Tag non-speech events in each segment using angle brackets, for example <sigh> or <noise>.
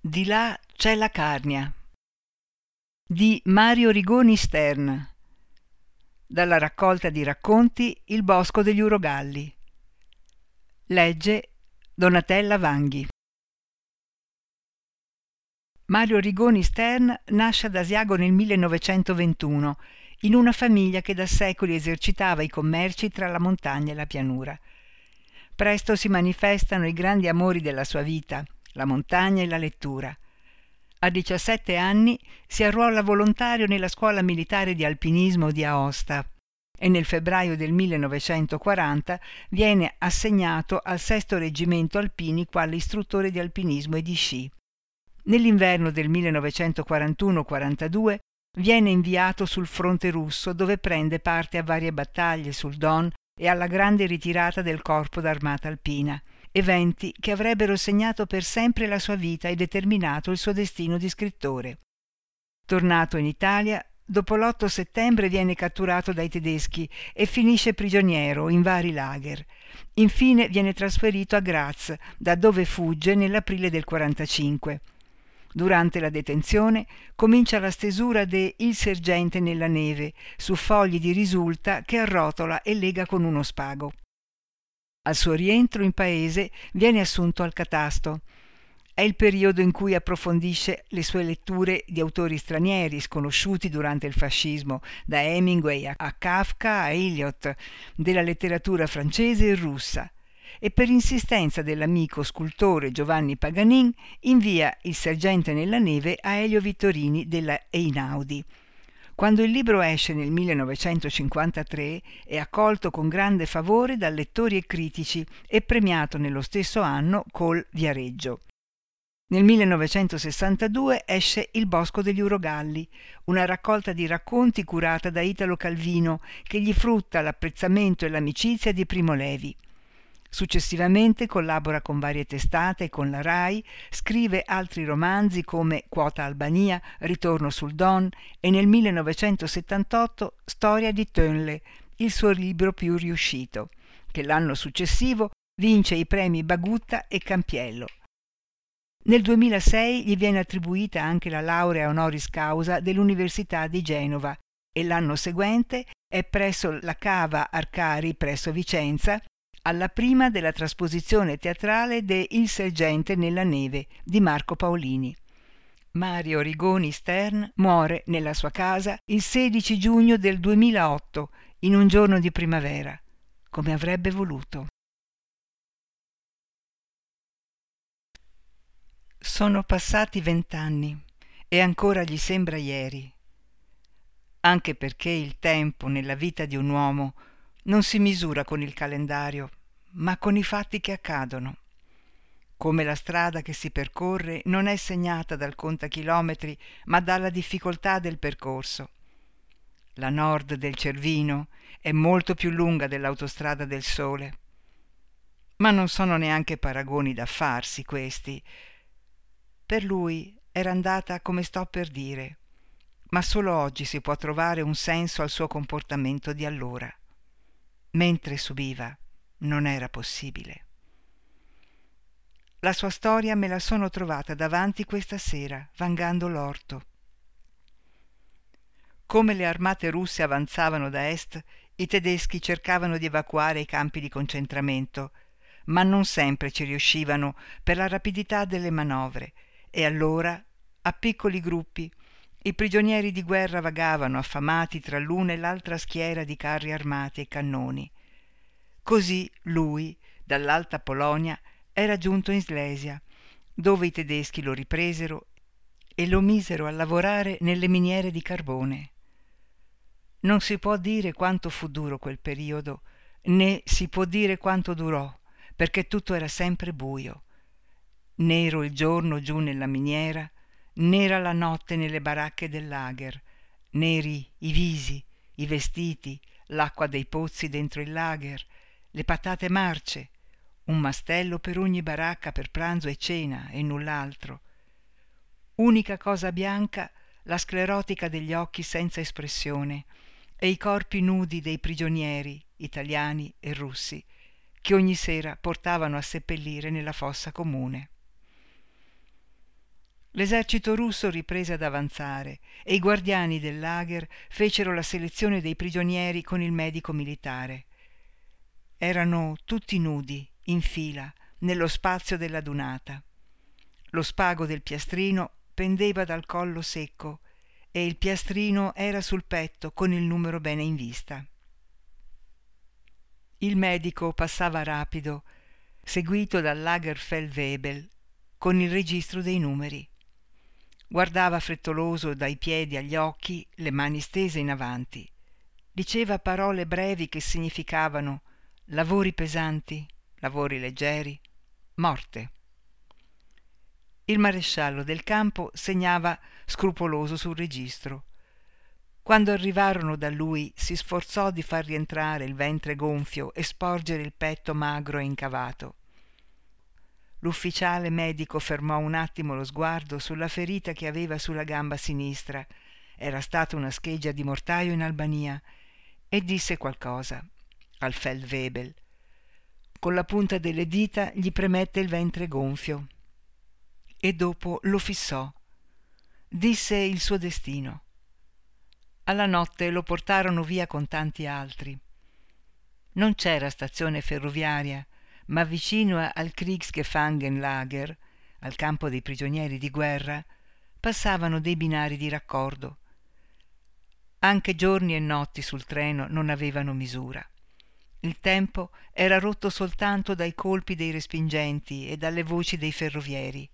Di là c'è la Carnia. Di Mario Rigoni Stern. Dalla raccolta di racconti Il bosco degli urogalli. Legge Donatella Vanghi. Mario Rigoni Stern nasce ad Asiago nel 1921 in una famiglia che da secoli esercitava i commerci tra la montagna e la pianura. Presto si manifestano i grandi amori della sua vita, la montagna e la lettura. A 17 anni si arruola volontario nella scuola militare di alpinismo di Aosta e nel febbraio del 1940 viene assegnato al sesto reggimento alpini quale istruttore di alpinismo e di sci. Nell'inverno del 1941-42 viene inviato sul fronte russo dove prende parte a varie battaglie sul Don e alla grande ritirata del corpo d'armata alpina eventi che avrebbero segnato per sempre la sua vita e determinato il suo destino di scrittore. Tornato in Italia, dopo l'8 settembre viene catturato dai tedeschi e finisce prigioniero in vari lager. Infine viene trasferito a Graz, da dove fugge nell'aprile del 45. Durante la detenzione comincia la stesura de Il sergente nella neve su fogli di risulta che arrotola e lega con uno spago. Al suo rientro in paese viene assunto al catasto. È il periodo in cui approfondisce le sue letture di autori stranieri sconosciuti durante il fascismo, da Hemingway a Kafka a Eliot, della letteratura francese e russa e per insistenza dell'amico scultore Giovanni Paganin invia il sergente nella neve a Elio Vittorini della Einaudi. Quando il libro esce nel 1953 è accolto con grande favore da lettori e critici e premiato nello stesso anno col Viareggio. Nel 1962 esce Il bosco degli urogalli, una raccolta di racconti curata da Italo Calvino che gli frutta l'apprezzamento e l'amicizia di Primo Levi. Successivamente collabora con varie testate e con la RAI, scrive altri romanzi come Quota Albania, Ritorno sul Don e nel 1978 Storia di Tönle, il suo libro più riuscito, che l'anno successivo vince i premi Bagutta e Campiello. Nel 2006 gli viene attribuita anche la laurea honoris causa dell'Università di Genova e l'anno seguente è presso la Cava Arcari presso Vicenza alla prima della trasposizione teatrale de Il sergente nella neve di Marco Paolini. Mario Rigoni Stern muore nella sua casa il 16 giugno del 2008, in un giorno di primavera, come avrebbe voluto. Sono passati vent'anni e ancora gli sembra ieri, anche perché il tempo nella vita di un uomo non si misura con il calendario, ma con i fatti che accadono. Come la strada che si percorre non è segnata dal contachilometri, ma dalla difficoltà del percorso. La nord del Cervino è molto più lunga dell'autostrada del Sole. Ma non sono neanche paragoni da farsi questi. Per lui era andata come sto per dire, ma solo oggi si può trovare un senso al suo comportamento di allora. Mentre subiva, non era possibile. La sua storia me la sono trovata davanti questa sera, vangando l'orto. Come le armate russe avanzavano da est, i tedeschi cercavano di evacuare i campi di concentramento, ma non sempre ci riuscivano per la rapidità delle manovre, e allora, a piccoli gruppi, i prigionieri di guerra vagavano affamati tra l'una e l'altra schiera di carri armati e cannoni. Così lui, dall'Alta Polonia, era giunto in Slesia, dove i tedeschi lo ripresero e lo misero a lavorare nelle miniere di carbone. Non si può dire quanto fu duro quel periodo, né si può dire quanto durò, perché tutto era sempre buio. Nero il giorno giù nella miniera, nera la notte nelle baracche del lager, neri i visi, i vestiti, l'acqua dei pozzi dentro il lager, le patate marce, un mastello per ogni baracca per pranzo e cena e null'altro. Unica cosa bianca la sclerotica degli occhi senza espressione e i corpi nudi dei prigionieri, italiani e russi, che ogni sera portavano a seppellire nella fossa comune. L'esercito russo riprese ad avanzare e i guardiani del lager fecero la selezione dei prigionieri con il medico militare. Erano tutti nudi, in fila, nello spazio della dunata. Lo spago del piastrino pendeva dal collo secco e il piastrino era sul petto con il numero bene in vista. Il medico passava rapido, seguito dal Lagerfeld-Webel, con il registro dei numeri. Guardava frettoloso dai piedi agli occhi, le mani stese in avanti. Diceva parole brevi che significavano lavori pesanti, lavori leggeri, morte. Il maresciallo del campo segnava scrupoloso sul registro. Quando arrivarono da lui si sforzò di far rientrare il ventre gonfio e sporgere il petto magro e incavato. L'ufficiale medico fermò un attimo lo sguardo sulla ferita che aveva sulla gamba sinistra. Era stata una scheggia di mortaio in Albania e disse qualcosa al Feldwebel. Con la punta delle dita gli premette il ventre gonfio e dopo lo fissò. Disse il suo destino. Alla notte lo portarono via con tanti altri. Non c'era stazione ferroviaria, ma vicino al Kriegsgefangenlager, al campo dei prigionieri di guerra, passavano dei binari di raccordo. Anche giorni e notti sul treno non avevano misura. Il tempo era rotto soltanto dai colpi dei respingenti e dalle voci dei ferrovieri.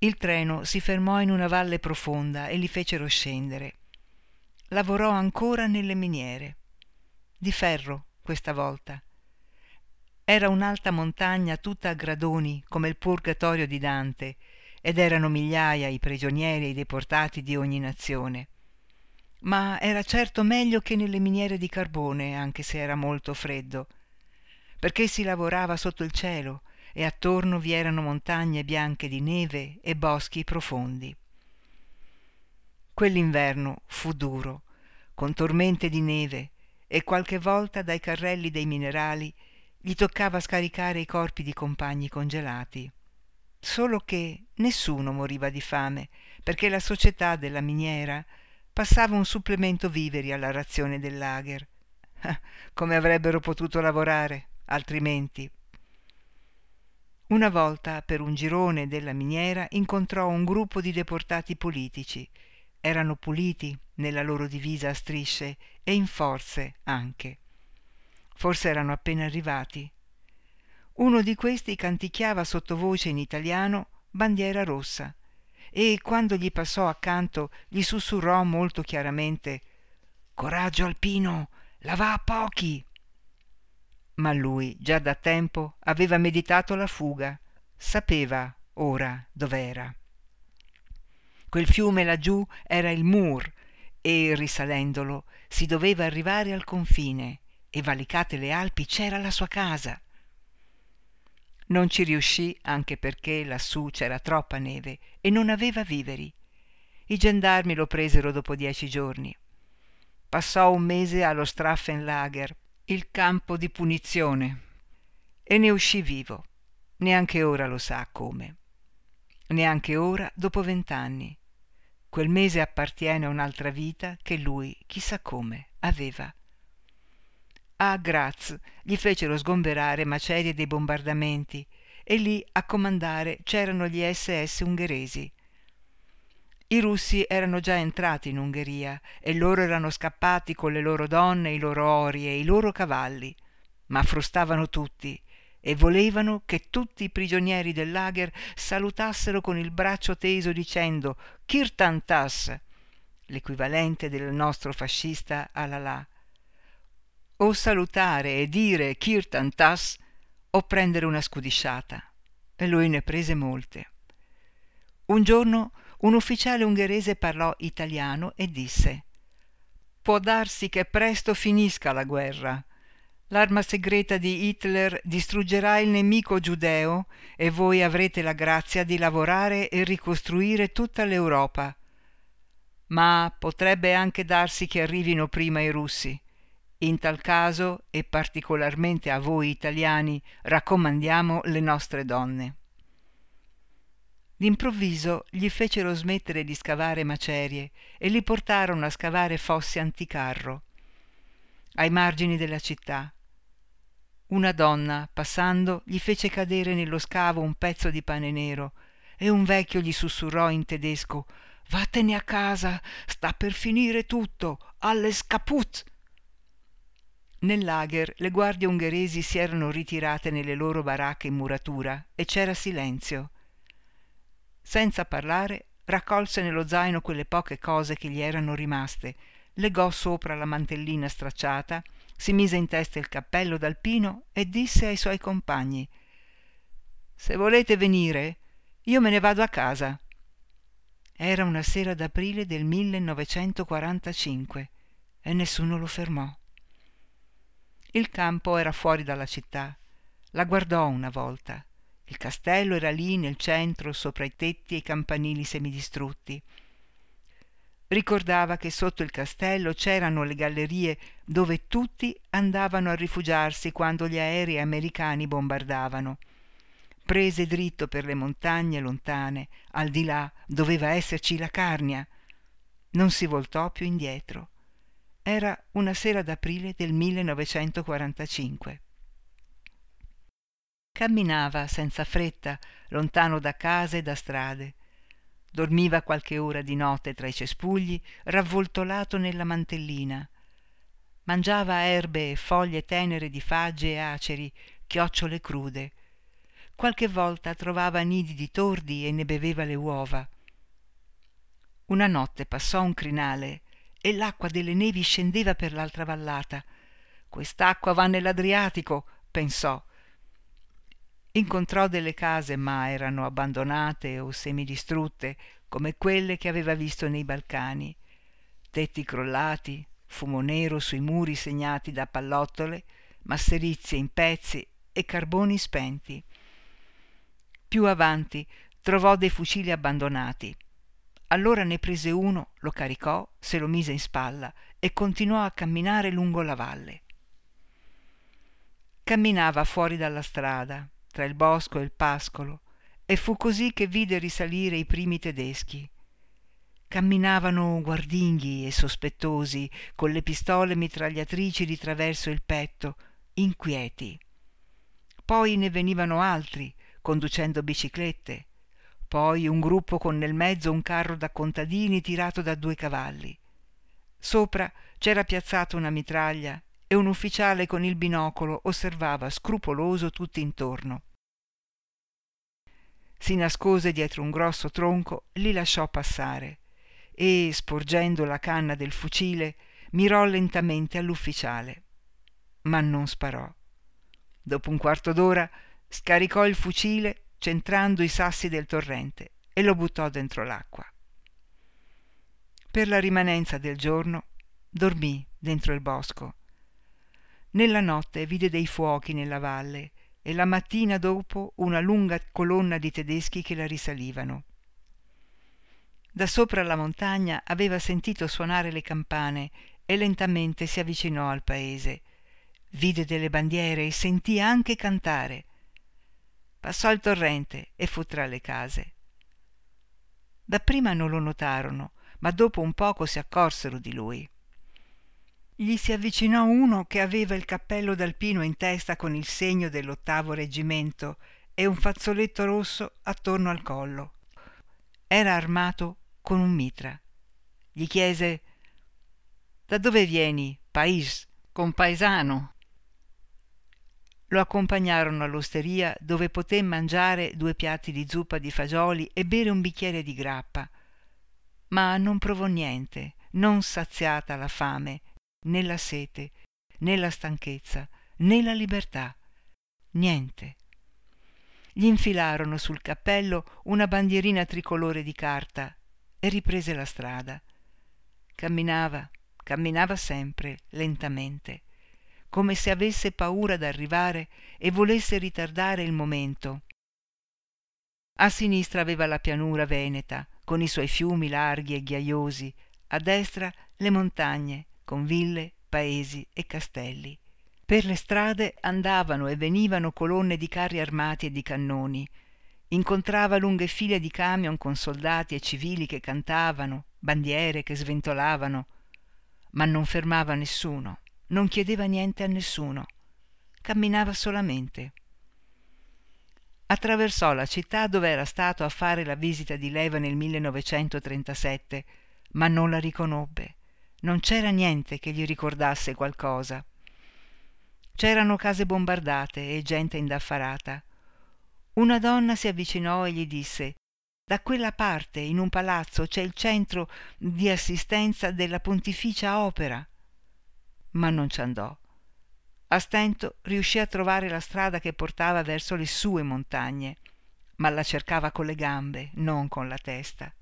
Il treno si fermò in una valle profonda e li fecero scendere lavorò ancora nelle miniere. Di ferro, questa volta. Era un'alta montagna tutta a gradoni, come il purgatorio di Dante, ed erano migliaia i prigionieri e i deportati di ogni nazione. Ma era certo meglio che nelle miniere di carbone, anche se era molto freddo, perché si lavorava sotto il cielo e attorno vi erano montagne bianche di neve e boschi profondi. Quell'inverno fu duro, con tormente di neve, e qualche volta dai carrelli dei minerali gli toccava scaricare i corpi di compagni congelati. Solo che nessuno moriva di fame, perché la società della miniera passava un supplemento viveri alla razione del lager. <laughs> Come avrebbero potuto lavorare altrimenti? Una volta, per un girone della miniera, incontrò un gruppo di deportati politici erano puliti nella loro divisa a strisce e in forze anche. Forse erano appena arrivati. Uno di questi canticchiava sottovoce in italiano bandiera rossa e quando gli passò accanto gli sussurrò molto chiaramente Coraggio alpino, la va a pochi. Ma lui già da tempo aveva meditato la fuga, sapeva ora dov'era. Quel fiume laggiù era il Mur e, risalendolo, si doveva arrivare al confine e valicate le Alpi c'era la sua casa. Non ci riuscì anche perché lassù c'era troppa neve e non aveva viveri. I gendarmi lo presero dopo dieci giorni. Passò un mese allo Straffenlager, il campo di punizione, e ne uscì vivo. Neanche ora lo sa come. Neanche ora dopo vent'anni. Quel mese appartiene a un'altra vita che lui, chissà come, aveva. A Graz gli fecero sgomberare macerie dei bombardamenti e lì a comandare c'erano gli SS ungheresi. I russi erano già entrati in Ungheria e loro erano scappati con le loro donne, i loro ori e i loro cavalli, ma frustavano tutti e volevano che tutti i prigionieri del lager salutassero con il braccio teso dicendo Kirtantas, l'equivalente del nostro fascista Alalà. O salutare e dire Kirtantas o prendere una scudisciata. E lui ne prese molte. Un giorno un ufficiale ungherese parlò italiano e disse Può darsi che presto finisca la guerra L'arma segreta di Hitler distruggerà il nemico giudeo e voi avrete la grazia di lavorare e ricostruire tutta l'Europa. Ma potrebbe anche darsi che arrivino prima i russi. In tal caso, e particolarmente a voi italiani, raccomandiamo le nostre donne. D'improvviso gli fecero smettere di scavare macerie e li portarono a scavare fossi anticarro. Ai margini della città. Una donna, passando, gli fece cadere nello scavo un pezzo di pane nero e un vecchio gli sussurrò in tedesco Vattene a casa, sta per finire tutto, alles caput! Nel lager le guardie ungheresi si erano ritirate nelle loro baracche in muratura e c'era silenzio. Senza parlare, raccolse nello zaino quelle poche cose che gli erano rimaste, legò sopra la mantellina stracciata, si mise in testa il cappello d'alpino e disse ai suoi compagni Se volete venire, io me ne vado a casa. Era una sera d'aprile del 1945 e nessuno lo fermò. Il campo era fuori dalla città. La guardò una volta. Il castello era lì nel centro, sopra i tetti e i campanili semidistrutti. Ricordava che sotto il castello c'erano le gallerie dove tutti andavano a rifugiarsi quando gli aerei americani bombardavano prese dritto per le montagne lontane, al di là doveva esserci la Carnia. Non si voltò più indietro. Era una sera d'aprile del 1945. Camminava senza fretta, lontano da case e da strade. Dormiva qualche ora di notte tra i cespugli, ravvoltolato nella mantellina. Mangiava erbe e foglie tenere di fagge e aceri, chiocciole crude qualche volta trovava nidi di tordi e ne beveva le uova. Una notte passò un crinale e l'acqua delle nevi scendeva per l'altra vallata. Quest'acqua va nell'Adriatico, pensò. Incontrò delle case, ma erano abbandonate o semidistrutte, come quelle che aveva visto nei Balcani. Tetti crollati, fumo nero sui muri segnati da pallottole, masserizie in pezzi e carboni spenti. Più avanti trovò dei fucili abbandonati. Allora ne prese uno, lo caricò, se lo mise in spalla e continuò a camminare lungo la valle. Camminava fuori dalla strada, tra il bosco e il pascolo, e fu così che vide risalire i primi tedeschi. Camminavano guardinghi e sospettosi, con le pistole mitragliatrici di traverso il petto, inquieti. Poi ne venivano altri, conducendo biciclette, poi un gruppo con nel mezzo un carro da contadini tirato da due cavalli. Sopra c'era piazzata una mitraglia e un ufficiale con il binocolo osservava scrupoloso tutt'intorno. Si nascose dietro un grosso tronco, li lasciò passare e, sporgendo la canna del fucile, mirò lentamente all'ufficiale. Ma non sparò. Dopo un quarto d'ora scaricò il fucile centrando i sassi del torrente e lo buttò dentro l'acqua. Per la rimanenza del giorno dormì dentro il bosco. Nella notte vide dei fuochi nella valle e la mattina dopo una lunga colonna di tedeschi che la risalivano. Da sopra la montagna aveva sentito suonare le campane e lentamente si avvicinò al paese. Vide delle bandiere e sentì anche cantare. Passò il torrente e fu tra le case. Dapprima non lo notarono, ma dopo un poco si accorsero di lui. Gli si avvicinò uno che aveva il cappello d'alpino in testa con il segno dell'ottavo reggimento e un fazzoletto rosso attorno al collo. Era armato con un mitra. Gli chiese Da dove vieni, pais, compaesano? Lo accompagnarono all'osteria dove poté mangiare due piatti di zuppa di fagioli e bere un bicchiere di grappa. Ma non provò niente, non saziata la fame, né la sete, né la stanchezza, né la libertà. Niente. Gli infilarono sul cappello una bandierina tricolore di carta e riprese la strada. Camminava, camminava sempre, lentamente come se avesse paura d'arrivare e volesse ritardare il momento. A sinistra aveva la pianura veneta, con i suoi fiumi larghi e ghiaiosi, a destra le montagne, con ville, paesi e castelli. Per le strade andavano e venivano colonne di carri armati e di cannoni. incontrava lunghe file di camion con soldati e civili che cantavano, bandiere che sventolavano, ma non fermava nessuno, non chiedeva niente a nessuno, camminava solamente. Attraversò la città dove era stato a fare la visita di leva nel 1937, ma non la riconobbe. Non c'era niente che gli ricordasse qualcosa. C'erano case bombardate e gente indaffarata. Una donna si avvicinò e gli disse da quella parte, in un palazzo, c'è il centro di assistenza della Pontificia Opera. Ma non ci andò. A stento riuscì a trovare la strada che portava verso le sue montagne, ma la cercava con le gambe, non con la testa.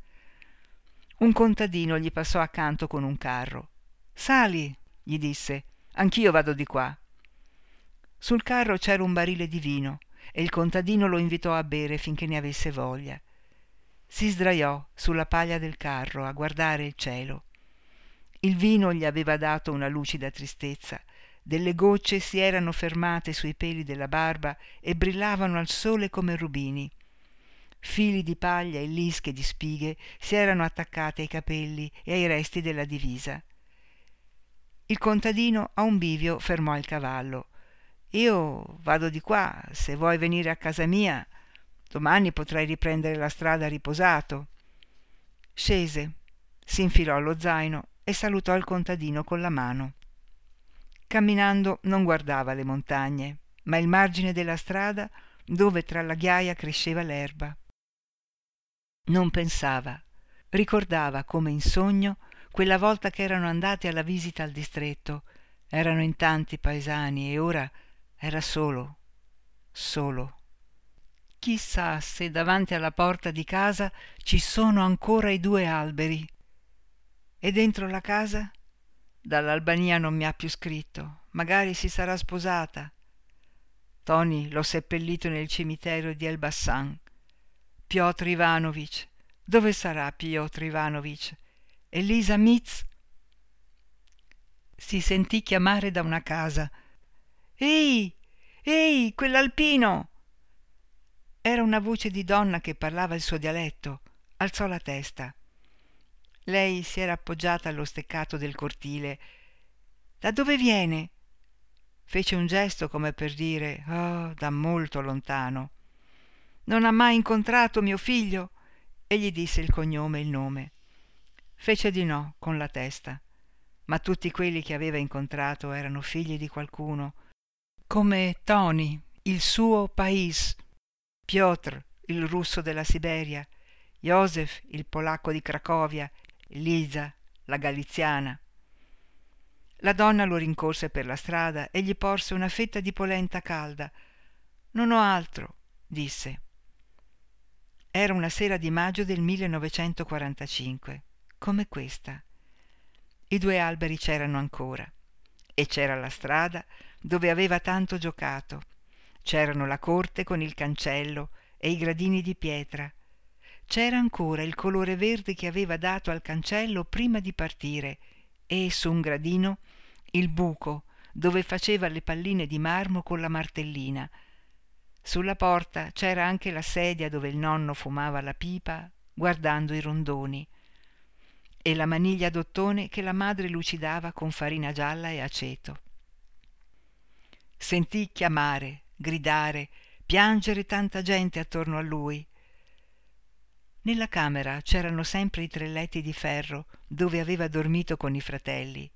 Un contadino gli passò accanto con un carro. Sali, gli disse, anch'io vado di qua. Sul carro c'era un barile di vino e il contadino lo invitò a bere finché ne avesse voglia. Si sdraiò sulla paglia del carro a guardare il cielo. Il vino gli aveva dato una lucida tristezza. Delle gocce si erano fermate sui peli della barba e brillavano al sole come rubini. Fili di paglia e lische di spighe si erano attaccate ai capelli e ai resti della divisa. Il contadino a un bivio fermò il cavallo. Io vado di qua, se vuoi venire a casa mia, domani potrai riprendere la strada riposato. Scese, si infilò allo zaino e salutò il contadino con la mano. Camminando non guardava le montagne, ma il margine della strada dove tra la ghiaia cresceva l'erba. Non pensava, ricordava come in sogno quella volta che erano andati alla visita al distretto. Erano in tanti paesani e ora era solo, solo. Chissà se davanti alla porta di casa ci sono ancora i due alberi. E dentro la casa? Dall'Albania non mi ha più scritto. Magari si sarà sposata. Tony l'ho seppellito nel cimitero di Elbassan. Piotr Ivanovic. Dove sarà Piotr Ivanovic? Elisa Mitz? Si sentì chiamare da una casa. Ehi, ehi, quell'alpino! Era una voce di donna che parlava il suo dialetto. Alzò la testa. Lei si era appoggiata allo steccato del cortile. Da dove viene? Fece un gesto come per dire Oh, da molto lontano. Non ha mai incontrato mio figlio? E gli disse il cognome e il nome. Fece di no con la testa, ma tutti quelli che aveva incontrato erano figli di qualcuno, come Tony, il suo pais, Piotr, il russo della Siberia, Josef, il polacco di Cracovia, Lisa, la galiziana. La donna lo rincorse per la strada e gli porse una fetta di polenta calda. Non ho altro, disse. Era una sera di maggio del 1945, come questa. I due alberi c'erano ancora e c'era la strada dove aveva tanto giocato. C'erano la corte con il cancello e i gradini di pietra. C'era ancora il colore verde che aveva dato al cancello prima di partire e su un gradino il buco dove faceva le palline di marmo con la martellina sulla porta c'era anche la sedia dove il nonno fumava la pipa guardando i rondoni e la maniglia d'ottone che la madre lucidava con farina gialla e aceto. Sentì chiamare, gridare, piangere tanta gente attorno a lui. Nella camera c'erano sempre i tre letti di ferro dove aveva dormito con i fratelli.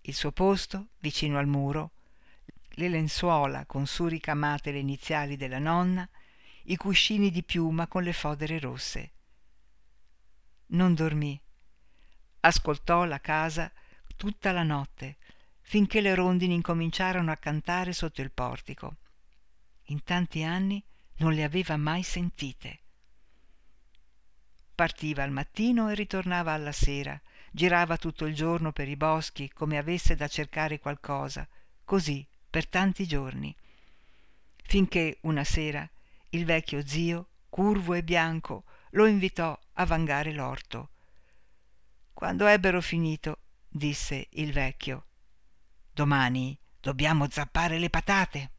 Il suo posto, vicino al muro, le lenzuola con su ricamate le iniziali della nonna, i cuscini di piuma con le fodere rosse. Non dormì. Ascoltò la casa tutta la notte, finché le rondini incominciarono a cantare sotto il portico. In tanti anni non le aveva mai sentite. Partiva al mattino e ritornava alla sera, girava tutto il giorno per i boschi come avesse da cercare qualcosa, così per tanti giorni, finché una sera il vecchio zio, curvo e bianco, lo invitò a vangare l'orto. Quando ebbero finito, disse il vecchio, domani dobbiamo zappare le patate.